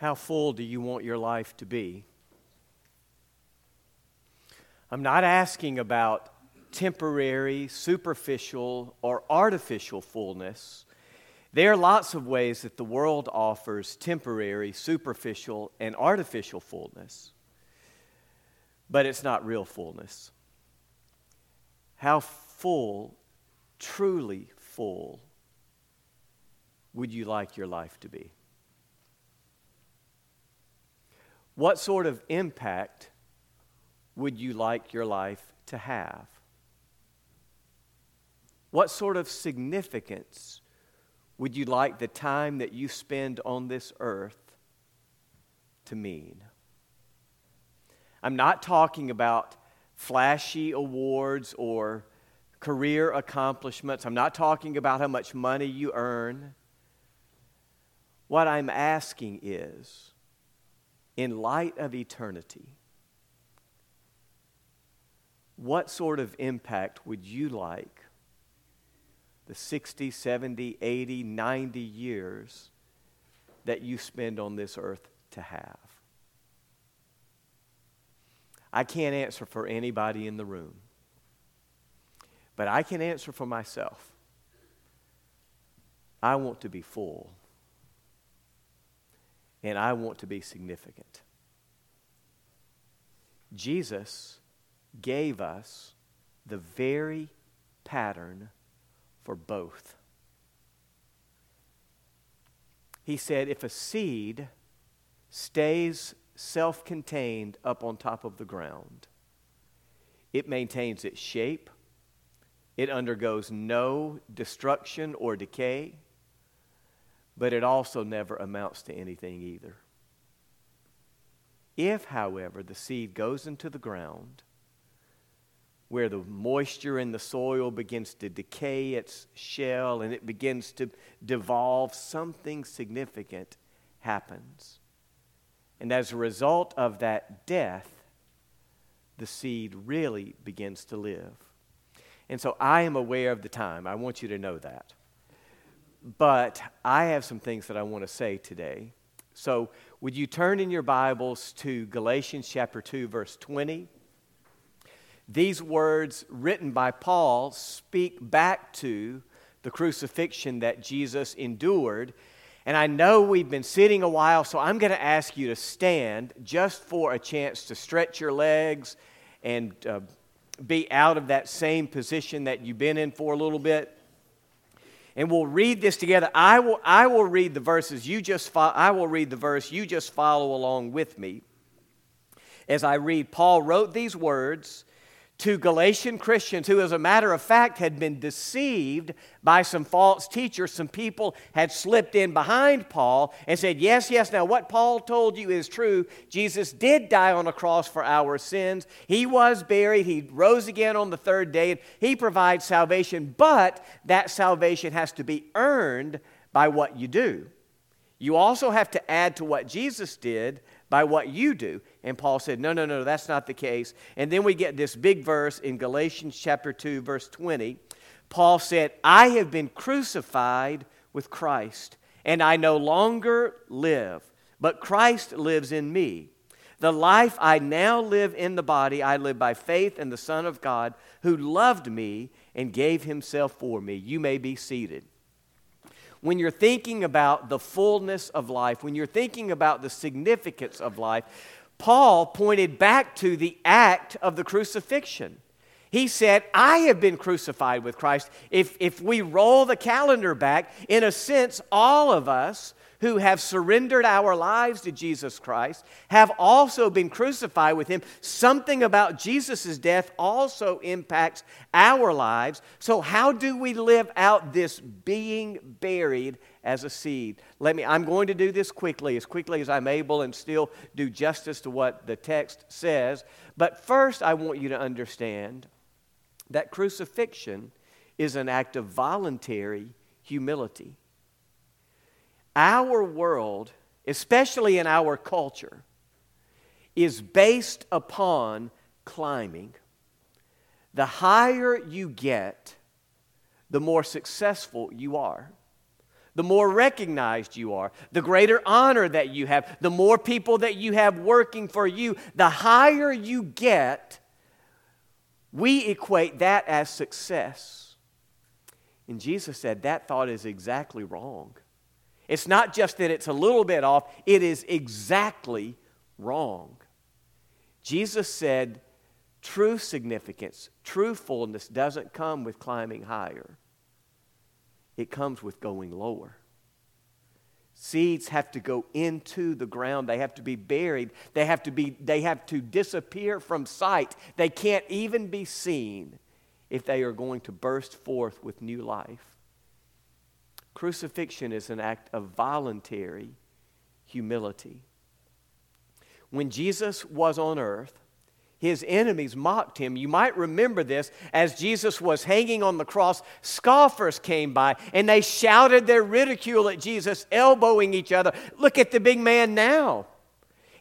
How full do you want your life to be? I'm not asking about temporary, superficial, or artificial fullness. There are lots of ways that the world offers temporary, superficial, and artificial fullness, but it's not real fullness. How full, truly full, would you like your life to be? What sort of impact would you like your life to have? What sort of significance would you like the time that you spend on this earth to mean? I'm not talking about flashy awards or career accomplishments. I'm not talking about how much money you earn. What I'm asking is in light of eternity, what sort of impact would you like the 60, 70, 80, 90 years that you spend on this earth to have? I can't answer for anybody in the room, but I can answer for myself. I want to be full and I want to be significant. Jesus gave us the very pattern for both. He said, if a seed stays self contained up on top of the ground, it maintains its shape, it undergoes no destruction or decay but it also never amounts to anything either. If, however, the seed goes into the ground, where the moisture in the soil begins to decay its shell and it begins to devolve, something significant happens. And as a result of that death, the seed really begins to live. And so I am aware of the time. I want you to know that. But I have some things that I want to say today. So, would you turn in your Bibles to Galatians chapter 2, verse 20? These words, written by Paul, speak back to the crucifixion that Jesus endured. And I know we've been sitting a while, so I'm going to ask you to stand just for a chance to stretch your legs and uh, be out of that same position that you've been in for a little bit and we'll read this together. I will, I will read the verses. You just fo- I will read the verse. You just follow along with me. As I read, Paul wrote these words to Galatian Christians who, as a matter of fact, had been deceived by some false teachers. Some people had slipped in behind Paul and said, Yes, yes, now what Paul told you is true. Jesus did die on a cross for our sins. He was buried. He rose again on the third day, and He provides salvation, but that salvation has to be earned by what you do. You also have to add to what Jesus did by what you do. And Paul said, No, no, no, that's not the case. And then we get this big verse in Galatians chapter 2, verse 20. Paul said, I have been crucified with Christ, and I no longer live, but Christ lives in me. The life I now live in the body, I live by faith in the Son of God who loved me and gave himself for me. You may be seated when you're thinking about the fullness of life, when you're thinking about the significance of life, Paul pointed back to the act of the crucifixion. He said, I have been crucified with Christ. If, if we roll the calendar back, in a sense, all of us who have surrendered our lives to Jesus Christ have also been crucified with him. Something about Jesus' death also impacts our lives. So, how do we live out this being buried as a seed? Let me, I'm going to do this quickly, as quickly as I'm able, and still do justice to what the text says. But first, I want you to understand that crucifixion is an act of voluntary humility. Our world, especially in our culture, is based upon climbing. The higher you get, the more successful you are. the more recognized you are, the greater honor that you have, the more people that you have working for you, the higher you get, we equate that as success. And Jesus said that thought is exactly wrong. It's not just that it's a little bit off, it is exactly wrong. Jesus said, true significance, true fullness doesn't come with climbing higher it comes with going lower. Seeds have to go into the ground. They have to be buried. They have to, be, they have to disappear from sight. They can't even be seen if they are going to burst forth with new life. Crucifixion is an act of voluntary humility. When Jesus was on earth, his enemies mocked him. You might remember this as Jesus was hanging on the cross. Scoffers came by and they shouted their ridicule at Jesus, elbowing each other. Look at the big man now.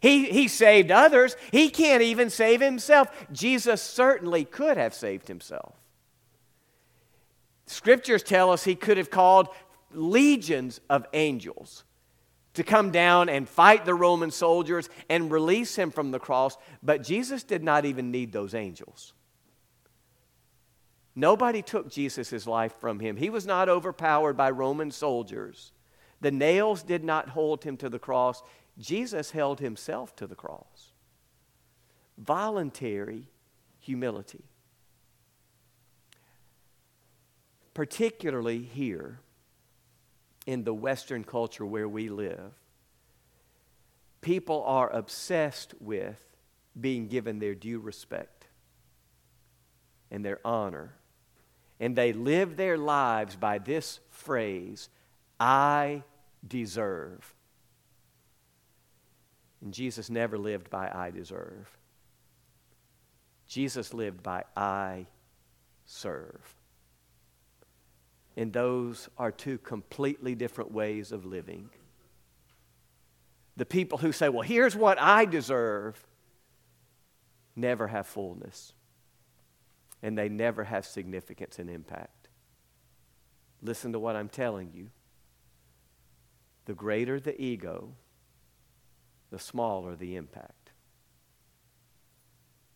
He, he saved others, he can't even save himself. Jesus certainly could have saved himself. Scriptures tell us he could have called legions of angels to come down and fight the Roman soldiers and release him from the cross, but Jesus did not even need those angels. Nobody took Jesus' life from him. He was not overpowered by Roman soldiers. The nails did not hold him to the cross. Jesus held himself to the cross. Voluntary humility. Particularly here in the Western culture where we live, people are obsessed with being given their due respect and their honor. And they live their lives by this phrase I deserve. And Jesus never lived by I deserve. Jesus lived by I serve. And those are two completely different ways of living. The people who say, Well, here's what I deserve, never have fullness. And they never have significance and impact. Listen to what I'm telling you. The greater the ego, the smaller the impact.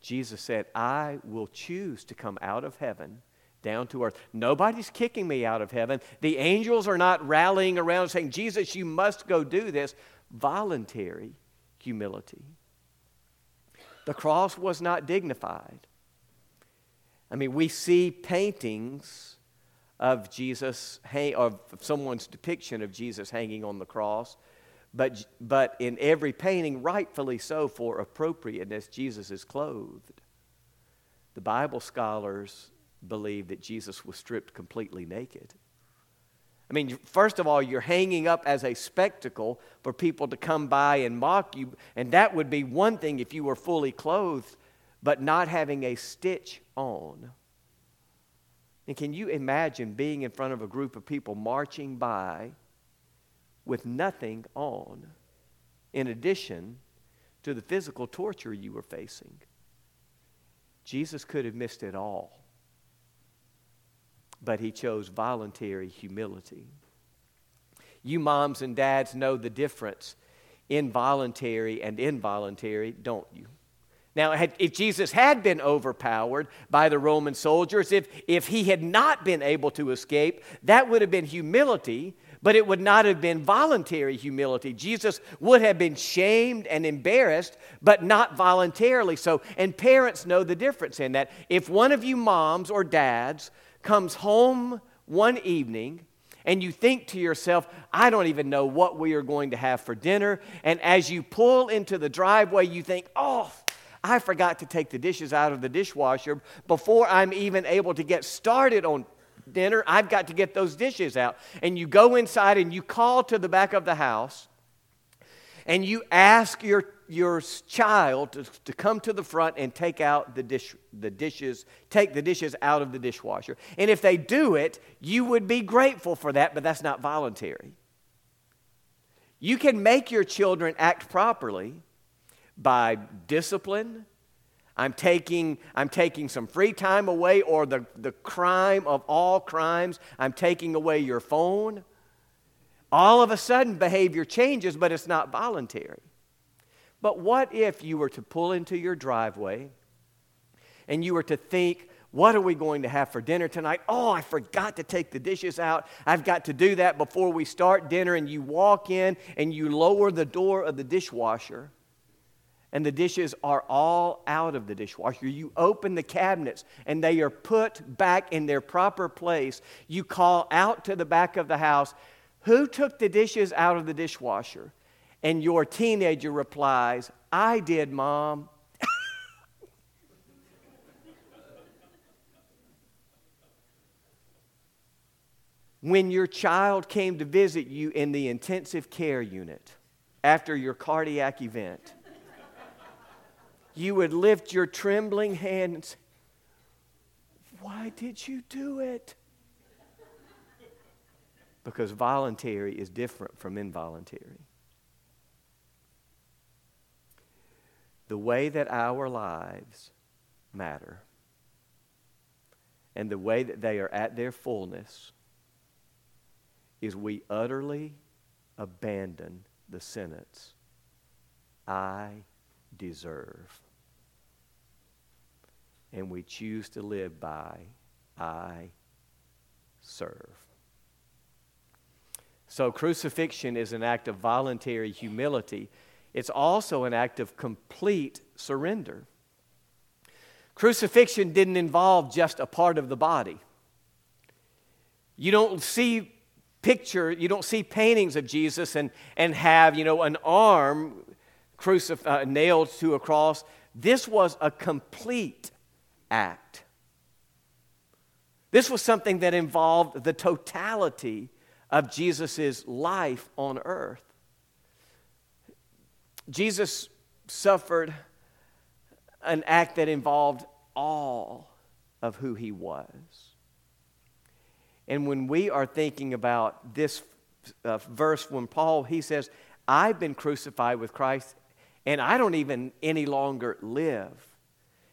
Jesus said, I will choose to come out of heaven down to earth. Nobody's kicking me out of heaven. The angels are not rallying around saying, Jesus, you must go do this. Voluntary humility. The cross was not dignified. I mean, we see paintings of Jesus, of someone's depiction of Jesus hanging on the cross, but, but in every painting, rightfully so for appropriateness, Jesus is clothed. The Bible scholars believe that Jesus was stripped completely naked. I mean, first of all, you're hanging up as a spectacle for people to come by and mock you, and that would be one thing if you were fully clothed, but not having a stitch on. And can you imagine being in front of a group of people marching by with nothing on, in addition to the physical torture you were facing? Jesus could have missed it all but he chose voluntary humility. You moms and dads know the difference in voluntary and involuntary, don't you? Now, if Jesus had been overpowered by the Roman soldiers, if, if he had not been able to escape, that would have been humility, but it would not have been voluntary humility. Jesus would have been shamed and embarrassed, but not voluntarily so. And parents know the difference in that. If one of you moms or dads comes home one evening and you think to yourself, I don't even know what we are going to have for dinner. And as you pull into the driveway, you think, oh, I forgot to take the dishes out of the dishwasher. Before I'm even able to get started on dinner, I've got to get those dishes out. And you go inside and you call to the back of the house and you ask your your child to, to come to the front and take out the, dish, the dishes, take the dishes out of the dishwasher. And if they do it, you would be grateful for that, but that's not voluntary. You can make your children act properly by discipline. I'm taking, I'm taking some free time away, or the, the crime of all crimes, I'm taking away your phone. All of a sudden, behavior changes, but it's not voluntary. But what if you were to pull into your driveway and you were to think, what are we going to have for dinner tonight? Oh, I forgot to take the dishes out. I've got to do that before we start dinner. And you walk in and you lower the door of the dishwasher, and the dishes are all out of the dishwasher. You open the cabinets and they are put back in their proper place. You call out to the back of the house, Who took the dishes out of the dishwasher? And your teenager replies, I did, Mom. when your child came to visit you in the intensive care unit after your cardiac event, you would lift your trembling hand and say, Why did you do it? Because voluntary is different from involuntary. The way that our lives matter and the way that they are at their fullness is we utterly abandon the sentence, I deserve. And we choose to live by, I serve. So, crucifixion is an act of voluntary humility. It's also an act of complete surrender. Crucifixion didn't involve just a part of the body. You don't see picture, you don't see paintings of Jesus and, and have, you know, an arm crucif- uh, nailed to a cross. This was a complete act. This was something that involved the totality of Jesus' life on earth. Jesus suffered an act that involved all of who he was. And when we are thinking about this uh, verse, when Paul, he says, I've been crucified with Christ and I don't even any longer live.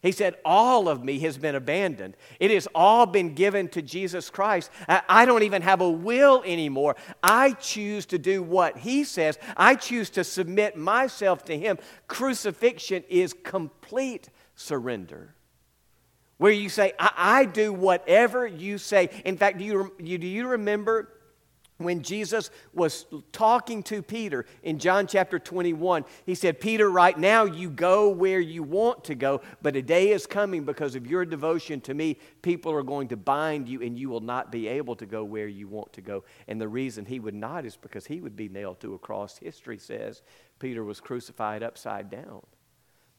He said, All of me has been abandoned. It has all been given to Jesus Christ. I don't even have a will anymore. I choose to do what He says, I choose to submit myself to Him. Crucifixion is complete surrender where you say, I, I do whatever you say. In fact, do you, you, do you remember when Jesus was talking to Peter in John chapter 21, he said, Peter, right now you go where you want to go, but a day is coming because of your devotion to me. People are going to bind you and you will not be able to go where you want to go. And the reason he would not is because he would be nailed to a cross. History says Peter was crucified upside down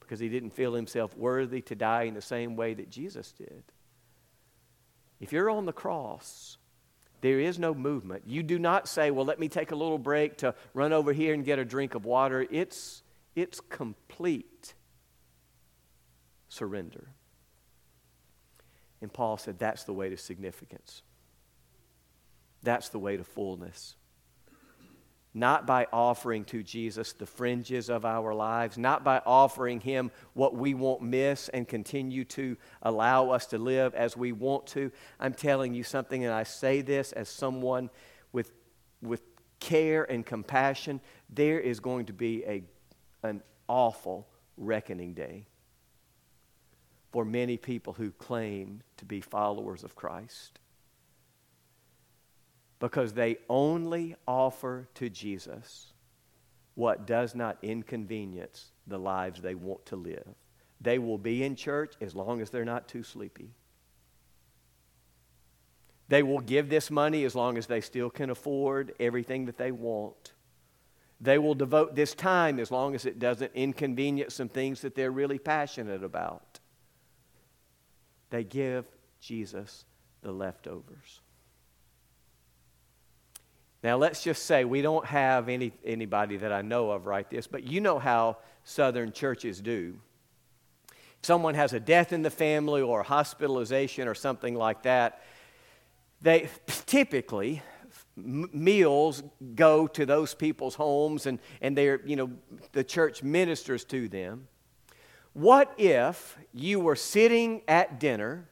because he didn't feel himself worthy to die in the same way that Jesus did. If you're on the cross, there is no movement. You do not say, Well, let me take a little break to run over here and get a drink of water. It's, it's complete surrender. And Paul said, That's the way to significance, that's the way to fullness not by offering to Jesus the fringes of our lives, not by offering Him what we won't miss and continue to allow us to live as we want to. I'm telling you something, and I say this as someone with, with care and compassion. There is going to be a, an awful reckoning day for many people who claim to be followers of Christ because they only offer to Jesus what does not inconvenience the lives they want to live. They will be in church as long as they're not too sleepy. They will give this money as long as they still can afford everything that they want. They will devote this time as long as it doesn't inconvenience some things that they're really passionate about. They give Jesus the leftovers. Now, let's just say we don't have any, anybody that I know of write this, but you know how Southern churches do. If someone has a death in the family or a hospitalization or something like that, they typically meals go to those people's homes and, and they're, you know, the church ministers to them. What if you were sitting at dinner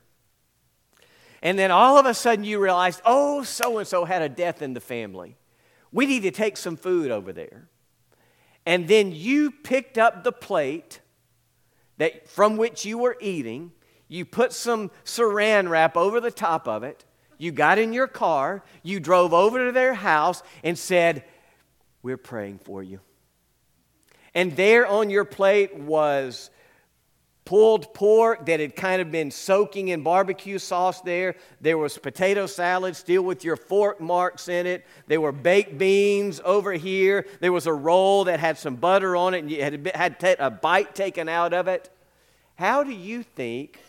and then all of a sudden you realized, oh, so and so had a death in the family. We need to take some food over there. And then you picked up the plate that, from which you were eating, you put some saran wrap over the top of it, you got in your car, you drove over to their house and said, We're praying for you. And there on your plate was pulled pork that had kind of been soaking in barbecue sauce there. There was potato salad still with your fork marks in it. There were baked beans over here. There was a roll that had some butter on it and you had, had a bite taken out of it. How do you think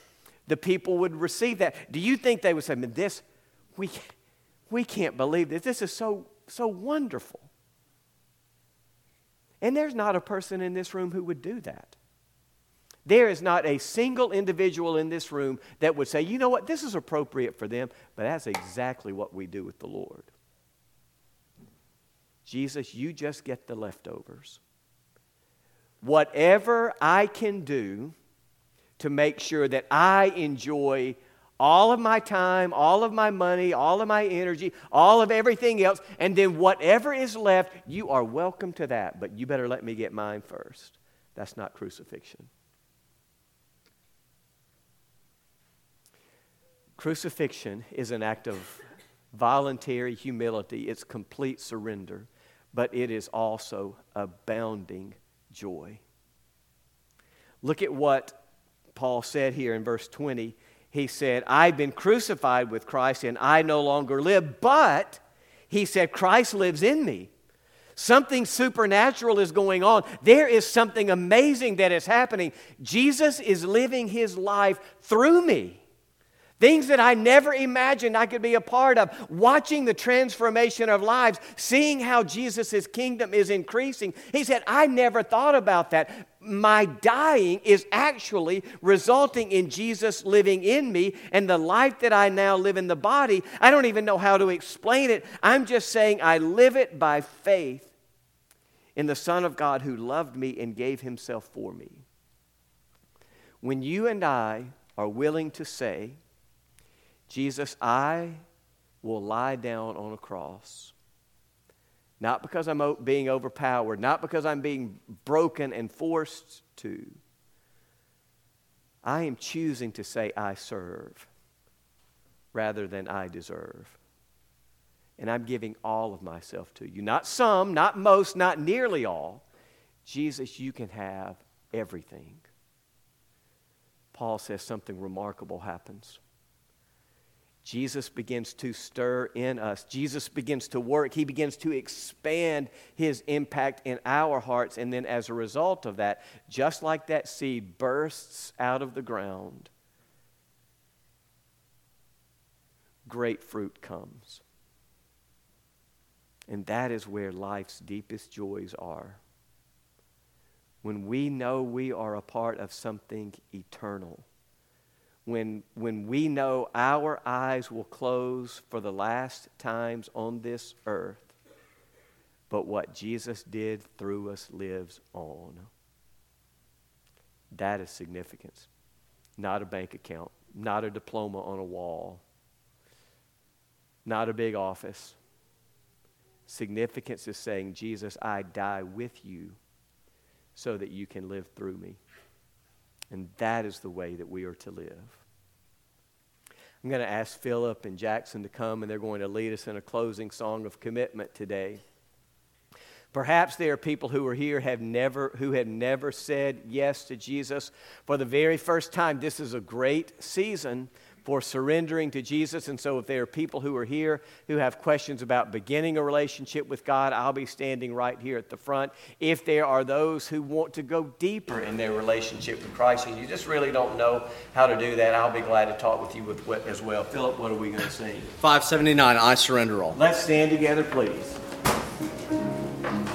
the people would receive that? Do you think they would say, Man, this, we, we can't believe this. This is so, so wonderful. And there's not a person in this room who would do that. There is not a single individual in this room that would say, you know what, this is appropriate for them, but that's exactly what we do with the Lord. Jesus, you just get the leftovers. Whatever I can do to make sure that I enjoy all of my time, all of my money, all of my energy, all of everything else, and then whatever is left, you are welcome to that, but you better let me get mine first. That's not crucifixion. Crucifixion is an act of voluntary humility, it's complete surrender, but it is also abounding joy. Look at what Paul said here in verse 20 he said, I've been crucified with Christ and I no longer live, but he said, Christ lives in me. Something supernatural is going on. There is something amazing that is happening. Jesus is living his life through me. Things that I never imagined I could be a part of. Watching the transformation of lives, seeing how Jesus' kingdom is increasing. He said, I never thought about that. My dying is actually resulting in Jesus living in me, and the life that I now live in the body, I don't even know how to explain it. I'm just saying I live it by faith in the Son of God who loved me and gave himself for me. When you and I are willing to say, Jesus, I will lie down on a cross. Not because I'm being overpowered, not because I'm being broken and forced to. I am choosing to say, I serve rather than I deserve. And I'm giving all of myself to you. Not some, not most, not nearly all. Jesus, you can have everything. Paul says something remarkable happens. Jesus begins to stir in us. Jesus begins to work. He begins to expand his impact in our hearts. And then, as a result of that, just like that seed bursts out of the ground, great fruit comes. And that is where life's deepest joys are. When we know we are a part of something eternal when, when we know our eyes will close for the last times on this earth, but what Jesus did through us lives on. That is significance. Not a bank account, not a diploma on a wall, not a big office. Significance is saying, Jesus, I die with you so that you can live through me. And that is the way that we are to live. I'm going to ask Philip and Jackson to come, and they're going to lead us in a closing song of commitment today. Perhaps there are people who are here have never, who have never said yes to Jesus for the very first time. This is a great season for surrendering to Jesus. And so, if there are people who are here who have questions about beginning a relationship with God, I'll be standing right here at the front. If there are those who want to go deeper in their relationship with Christ and you just really don't know how to do that, I'll be glad to talk with you with, as well. Philip, what are we going to sing? 579, I Surrender All. Let's stand together, please.